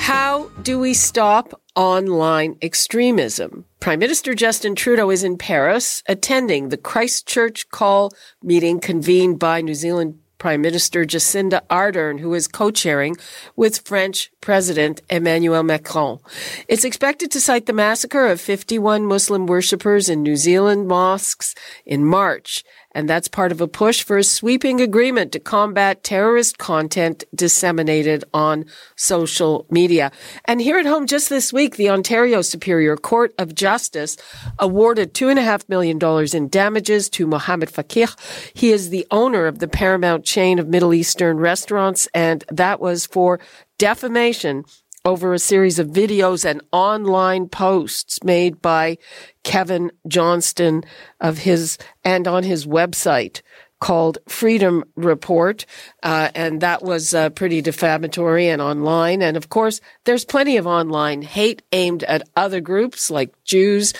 How do we stop online extremism? Prime Minister Justin Trudeau is in Paris attending the Christchurch Call meeting convened by New Zealand Prime Minister Jacinda Ardern, who is co-chairing with French President Emmanuel Macron. It's expected to cite the massacre of 51 Muslim worshippers in New Zealand mosques in March and that's part of a push for a sweeping agreement to combat terrorist content disseminated on social media. And here at home just this week, the Ontario Superior Court of Justice awarded two and a half million dollars in damages to Mohammed Fakih. He is the owner of the Paramount chain of Middle Eastern restaurants, and that was for defamation over a series of videos and online posts made by Kevin Johnston of his and on his website called Freedom Report, uh, and that was uh, pretty defamatory and online. And of course, there's plenty of online hate aimed at other groups like Jews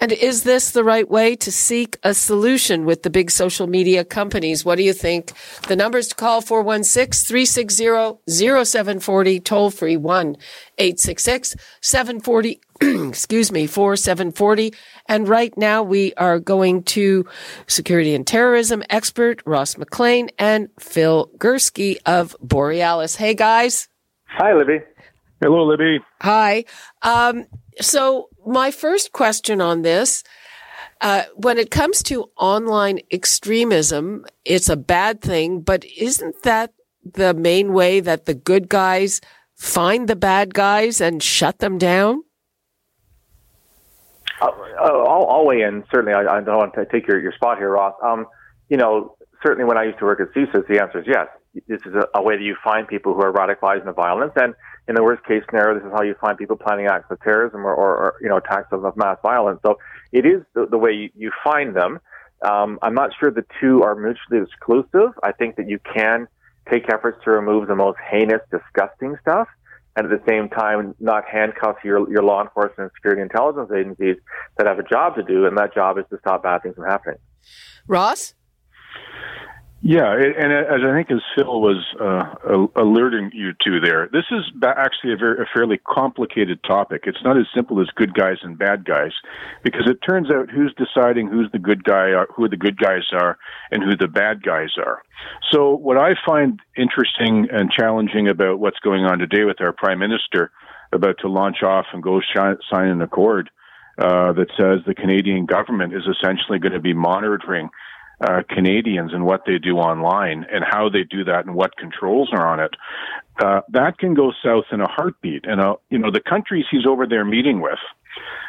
and is this the right way to seek a solution with the big social media companies? What do you think? The numbers to call 416-360-0740, toll free 1-866-740, excuse me, 4740. And right now we are going to security and terrorism expert Ross Maclean and Phil Gurski of Borealis. Hey guys. Hi, Libby. Hello, Libby. Hi. Um, so my first question on this, uh, when it comes to online extremism, it's a bad thing, but isn't that the main way that the good guys find the bad guys and shut them down? Uh, uh I'll, I'll, weigh in. Certainly, I, I, don't want to take your, your spot here, Ross. Um, you know, certainly when I used to work at CSIS, the answer is yes. This is a, a way that you find people who are radicalized in the violence, and in the worst case scenario, this is how you find people planning acts of terrorism or, or, or you know attacks of, of, mass violence. So it is the, the way you, you, find them. Um, I'm not sure the two are mutually exclusive. I think that you can take efforts to remove the most heinous, disgusting stuff, and at the same time not handcuff your your law enforcement and security intelligence agencies that have a job to do, and that job is to stop bad things from happening. Ross. Yeah, and as I think as Phil was uh, alerting you to there, this is actually a very a fairly complicated topic. It's not as simple as good guys and bad guys, because it turns out who's deciding who's the good guy, uh, who the good guys are, and who the bad guys are. So what I find interesting and challenging about what's going on today with our prime minister about to launch off and go sign an accord uh, that says the Canadian government is essentially going to be monitoring uh, Canadians and what they do online and how they do that and what controls are on it, uh, that can go south in a heartbeat. And uh, you know, the countries he's over there meeting with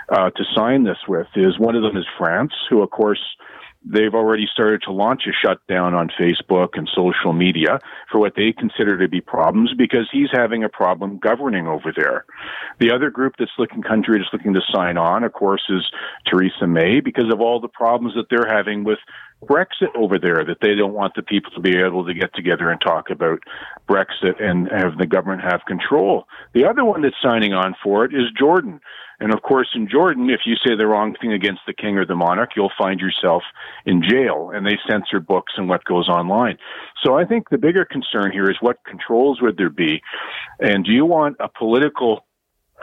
uh, to sign this with is one of them is France, who of course they've already started to launch a shutdown on Facebook and social media for what they consider to be problems because he's having a problem governing over there. The other group that's looking country that's looking to sign on, of course, is Theresa May because of all the problems that they're having with Brexit over there, that they don't want the people to be able to get together and talk about Brexit and have the government have control. The other one that's signing on for it is Jordan. And of course, in Jordan, if you say the wrong thing against the king or the monarch, you'll find yourself in jail and they censor books and what goes online. So I think the bigger concern here is what controls would there be? And do you want a political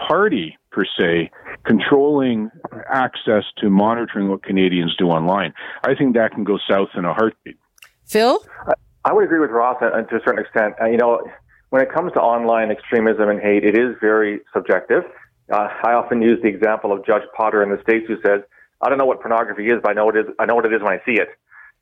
party per se controlling access to monitoring what Canadians do online? I think that can go south in a heartbeat. Phil? I would agree with Ross to a certain extent. Uh, you know, when it comes to online extremism and hate, it is very subjective. Uh, I often use the example of Judge Potter in the States who says, I don't know what pornography is, but I know it is, I know what it is when I see it.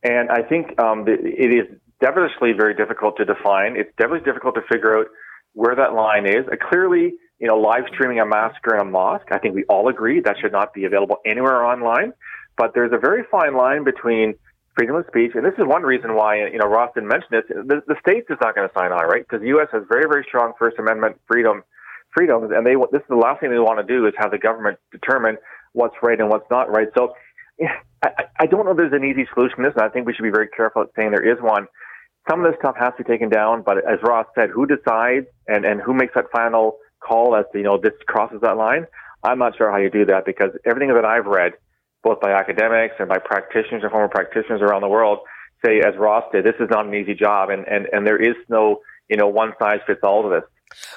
And I think um, it is devilishly very difficult to define. It's devilishly difficult to figure out where that line is. Uh, clearly, you know, live streaming a massacre in a mosque, I think we all agree that should not be available anywhere online. But there's a very fine line between freedom of speech, and this is one reason why, you know, Ross didn't mention this. The, the states is not going to sign on, right? Because the U.S. has very, very strong First Amendment freedom freedoms, and they this is the last thing they want to do is have the government determine what's right and what's not right. So I, I don't know if there's an easy solution to this, and I think we should be very careful at saying there is one. Some of this stuff has to be taken down, but as Ross said, who decides and, and who makes that final call as to, you know, this crosses that line? I'm not sure how you do that because everything that I've read, both by academics and by practitioners and former practitioners around the world, say, as Ross did, this is not an easy job, and, and, and there is no, you know, one size fits all to this.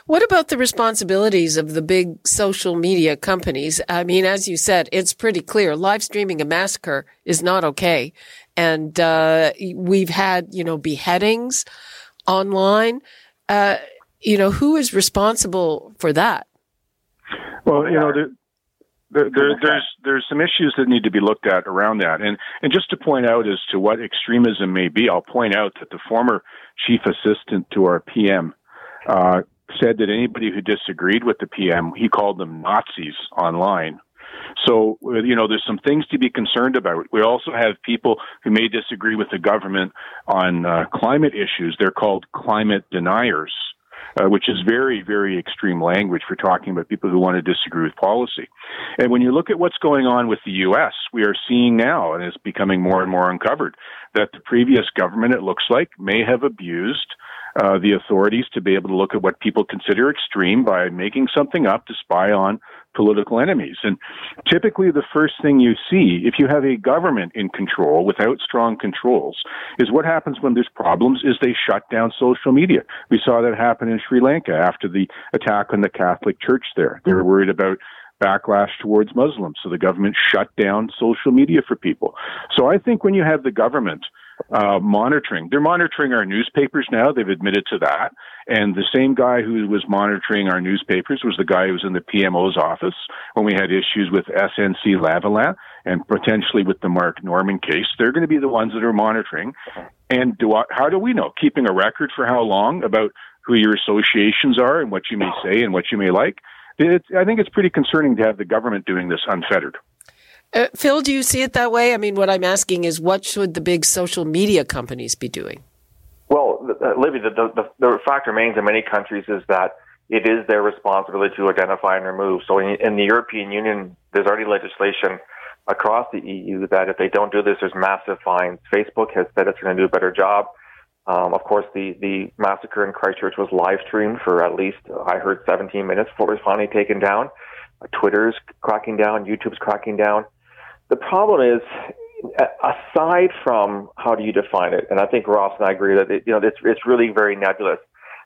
What about the responsibilities of the big social media companies? I mean, as you said, it's pretty clear live streaming a massacre is not okay. And, uh, we've had, you know, beheadings online. Uh, you know, who is responsible for that? Well, you know, there, there, there, there's there's some issues that need to be looked at around that, and and just to point out as to what extremism may be, I'll point out that the former chief assistant to our PM uh, said that anybody who disagreed with the PM, he called them Nazis online. So, you know, there's some things to be concerned about. We also have people who may disagree with the government on uh, climate issues. They're called climate deniers. Uh, which is very, very extreme language for talking about people who want to disagree with policy. And when you look at what's going on with the U.S., we are seeing now, and it's becoming more and more uncovered, that the previous government, it looks like, may have abused uh, the authorities to be able to look at what people consider extreme by making something up to spy on political enemies. And typically, the first thing you see, if you have a government in control without strong controls, is what happens when there's problems is they shut down social media. We saw that happen in Sri Lanka after the attack on the Catholic Church there. They were worried about backlash towards Muslims. So the government shut down social media for people. So I think when you have the government uh, monitoring. They're monitoring our newspapers now. They've admitted to that. And the same guy who was monitoring our newspapers was the guy who was in the PMO's office when we had issues with SNC Lavalin and potentially with the Mark Norman case. They're going to be the ones that are monitoring. And do I, how do we know? Keeping a record for how long about who your associations are and what you may say and what you may like. It's, I think it's pretty concerning to have the government doing this unfettered. Uh, Phil, do you see it that way? I mean, what I'm asking is what should the big social media companies be doing? Well, uh, Libby, the, the, the fact remains in many countries is that it is their responsibility to identify and remove. So in, in the European Union, there's already legislation across the EU that if they don't do this, there's massive fines. Facebook has said it's going to do a better job. Um, of course, the, the massacre in Christchurch was live streamed for at least, I heard, 17 minutes before it was finally taken down. Uh, Twitter's cracking down, YouTube's cracking down. The problem is, aside from how do you define it, and I think Ross and I agree that it, you know it's it's really very nebulous.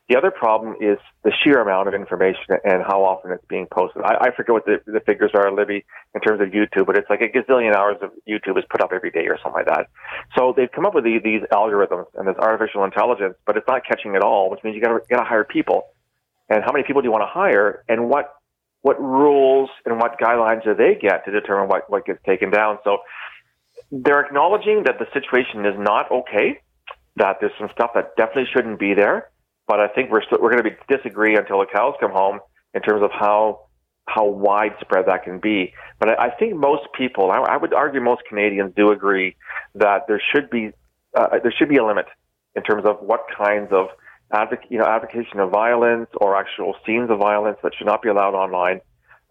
The other problem is the sheer amount of information and how often it's being posted. I, I forget what the, the figures are, Libby, in terms of YouTube, but it's like a gazillion hours of YouTube is put up every day or something like that. So they've come up with these, these algorithms and this artificial intelligence, but it's not catching it all, which means you got to hire people. And how many people do you want to hire? And what what rules and what guidelines do they get to determine what, what gets taken down? So they're acknowledging that the situation is not okay, that there's some stuff that definitely shouldn't be there. But I think we're still, we're going to be disagree until the cows come home in terms of how how widespread that can be. But I, I think most people, I, I would argue most Canadians do agree that there should be uh, there should be a limit in terms of what kinds of advoc- you know, advocation of violence or actual scenes of violence that should not be allowed online.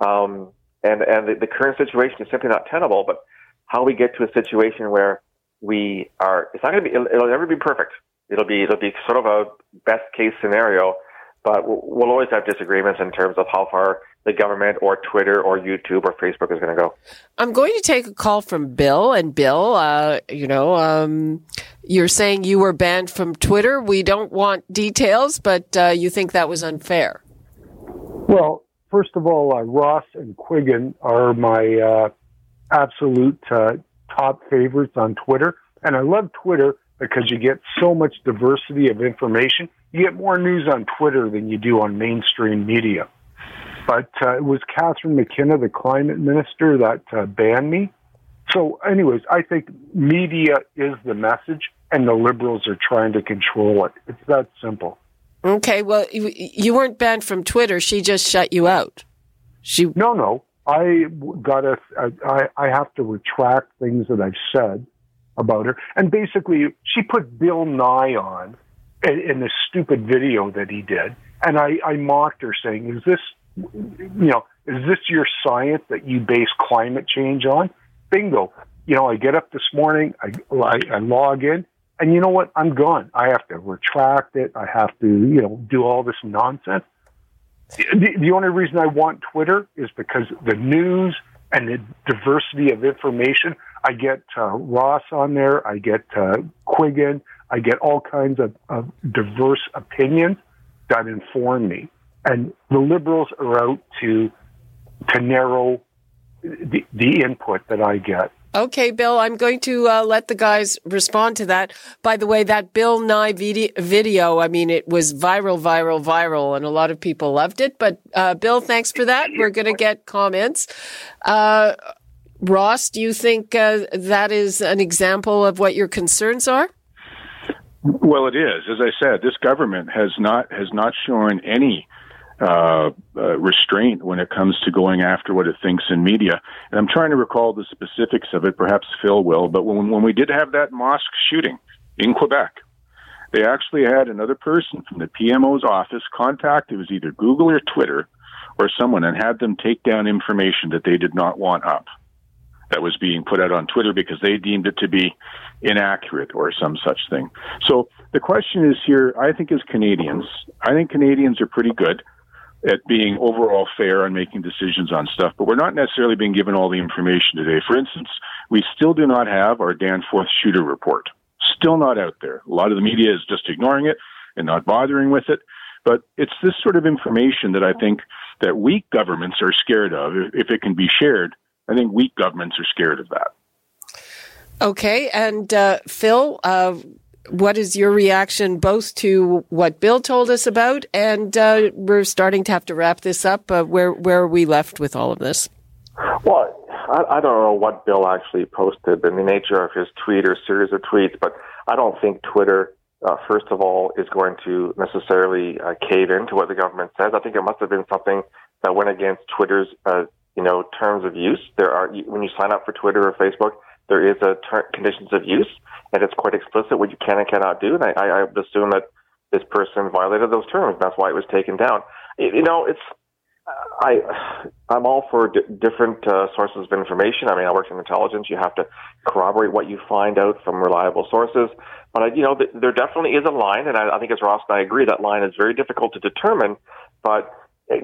Um, and and the, the current situation is simply not tenable. But how we get to a situation where we are, it's not going to be, it'll, it'll never be perfect. It'll be it'll be sort of a best case scenario, but we'll always have disagreements in terms of how far the government or Twitter or YouTube or Facebook is going to go. I'm going to take a call from Bill. And Bill, uh, you know, um, you're saying you were banned from Twitter. We don't want details, but uh, you think that was unfair. Well, first of all, uh, Ross and Quiggin are my uh, absolute uh, top favorites on Twitter. And I love Twitter because you get so much diversity of information. You get more news on Twitter than you do on mainstream media. But uh, it was Catherine McKenna, the climate minister, that uh, banned me. So, anyways, I think media is the message, and the liberals are trying to control it. It's that simple. Okay, well, you weren't banned from Twitter. She just shut you out. She no, no. I got a. I I have to retract things that I've said about her, and basically, she put Bill Nye on in, this stupid video that he did, and I I mocked her, saying, "Is this you know, is this your science that you base climate change on? Bingo. You know, I get up this morning, I, I, I log in, and you know what? I'm gone. I have to retract it. I have to, you know, do all this nonsense. The, the only reason I want Twitter is because the news and the diversity of information. I get uh, Ross on there. I get uh, Quiggin. I get all kinds of, of diverse opinions that inform me. And the liberals are out to to narrow the, the input that I get. Okay, Bill, I'm going to uh, let the guys respond to that. By the way, that Bill Nye video, I mean, it was viral, viral, viral, and a lot of people loved it. But uh, Bill, thanks for that. We're going to get comments. Uh, Ross, do you think uh, that is an example of what your concerns are? Well, it is. As I said, this government has not has not shown any uh, uh, restraint when it comes to going after what it thinks in media. And I'm trying to recall the specifics of it. Perhaps Phil will. But when, when we did have that mosque shooting in Quebec, they actually had another person from the PMO's office contact. It was either Google or Twitter or someone and had them take down information that they did not want up that was being put out on Twitter because they deemed it to be inaccurate or some such thing. So the question is here, I think as Canadians, I think Canadians are pretty good at being overall fair and making decisions on stuff, but we're not necessarily being given all the information today. For instance, we still do not have our Danforth shooter report. Still not out there. A lot of the media is just ignoring it and not bothering with it. But it's this sort of information that I think that weak governments are scared of. If it can be shared, I think weak governments are scared of that. Okay. And uh, Phil, uh, what is your reaction both to what Bill told us about and uh, we're starting to have to wrap this up? Uh, where where are we left with all of this? Well, I, I don't know what Bill actually posted and the nature of his tweet or series of tweets, but I don't think Twitter, uh, first of all, is going to necessarily uh, cave into what the government says. I think it must have been something that went against Twitter's, uh, you know, terms of use. There are when you sign up for Twitter or Facebook, there is a ter- conditions of use and it's quite explicit what you can and cannot do. And I, I would assume that this person violated those terms. That's why it was taken down. You know, it's I I'm all for d- different uh, sources of information. I mean, I work in intelligence. You have to corroborate what you find out from reliable sources. But I, you know, th- there definitely is a line, and I, I think as Ross and I agree, that line is very difficult to determine. But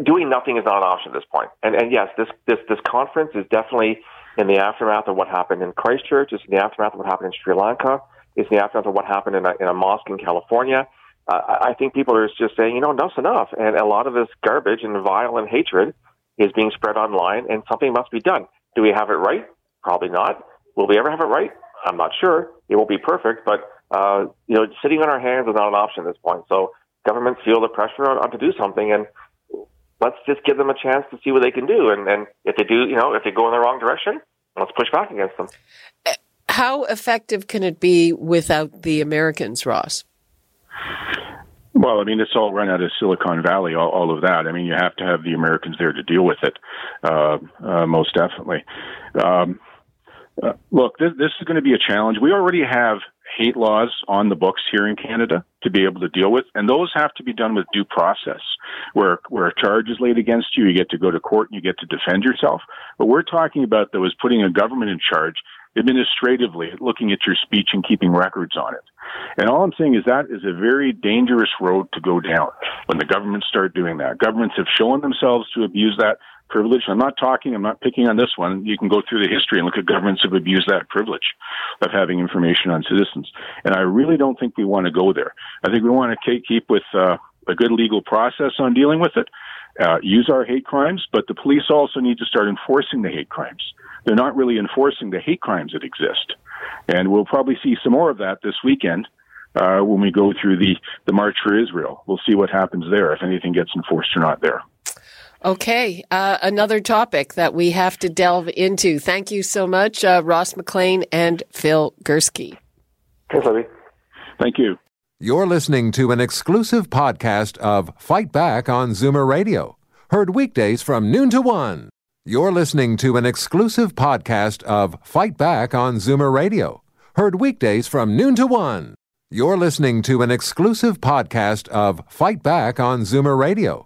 doing nothing is not an option at this point. And and yes, this this this conference is definitely in the aftermath of what happened in Christchurch. It's in the aftermath of what happened in Sri Lanka. It's in the aftermath of what happened in a, in a mosque in California. Uh, I think people are just saying, you know, enough's enough. And a lot of this garbage and vile and hatred is being spread online, and something must be done. Do we have it right? Probably not. Will we ever have it right? I'm not sure. It won't be perfect, but uh, you know, sitting on our hands is not an option at this point. So governments feel the pressure on, on to do something, and let's just give them a chance to see what they can do. And, and if they do, you know, if they go in the wrong direction, let's push back against them. How effective can it be without the Americans, Ross? Well, I mean, it's all run out of Silicon Valley, all, all of that. I mean, you have to have the Americans there to deal with it, uh, uh, most definitely. Um, uh, look, this, this is going to be a challenge. We already have hate laws on the books here in Canada to be able to deal with, and those have to be done with due process. Where where a charge is laid against you, you get to go to court and you get to defend yourself. But we're talking about that was putting a government in charge administratively, looking at your speech and keeping records on it. And all I'm saying is that is a very dangerous road to go down when the governments start doing that. Governments have shown themselves to abuse that privilege. I'm not talking, I'm not picking on this one. You can go through the history and look at governments have abused that privilege of having information on citizens. And I really don't think we want to go there. I think we want to keep with uh, a good legal process on dealing with it, uh, use our hate crimes, but the police also need to start enforcing the hate crimes. They're not really enforcing the hate crimes that exist. And we'll probably see some more of that this weekend. Uh, when we go through the, the March for Israel, we'll see what happens there, if anything gets enforced or not there. Okay, uh, another topic that we have to delve into. Thank you so much, uh, Ross Maclean and Phil Gurski. Thanks, Libby. Thank you. You're listening to an exclusive podcast of Fight Back on Zoomer Radio, heard weekdays from noon to one. You're listening to an exclusive podcast of Fight Back on Zoomer Radio, heard weekdays from noon to one. You're listening to an exclusive podcast of Fight Back on Zoomer Radio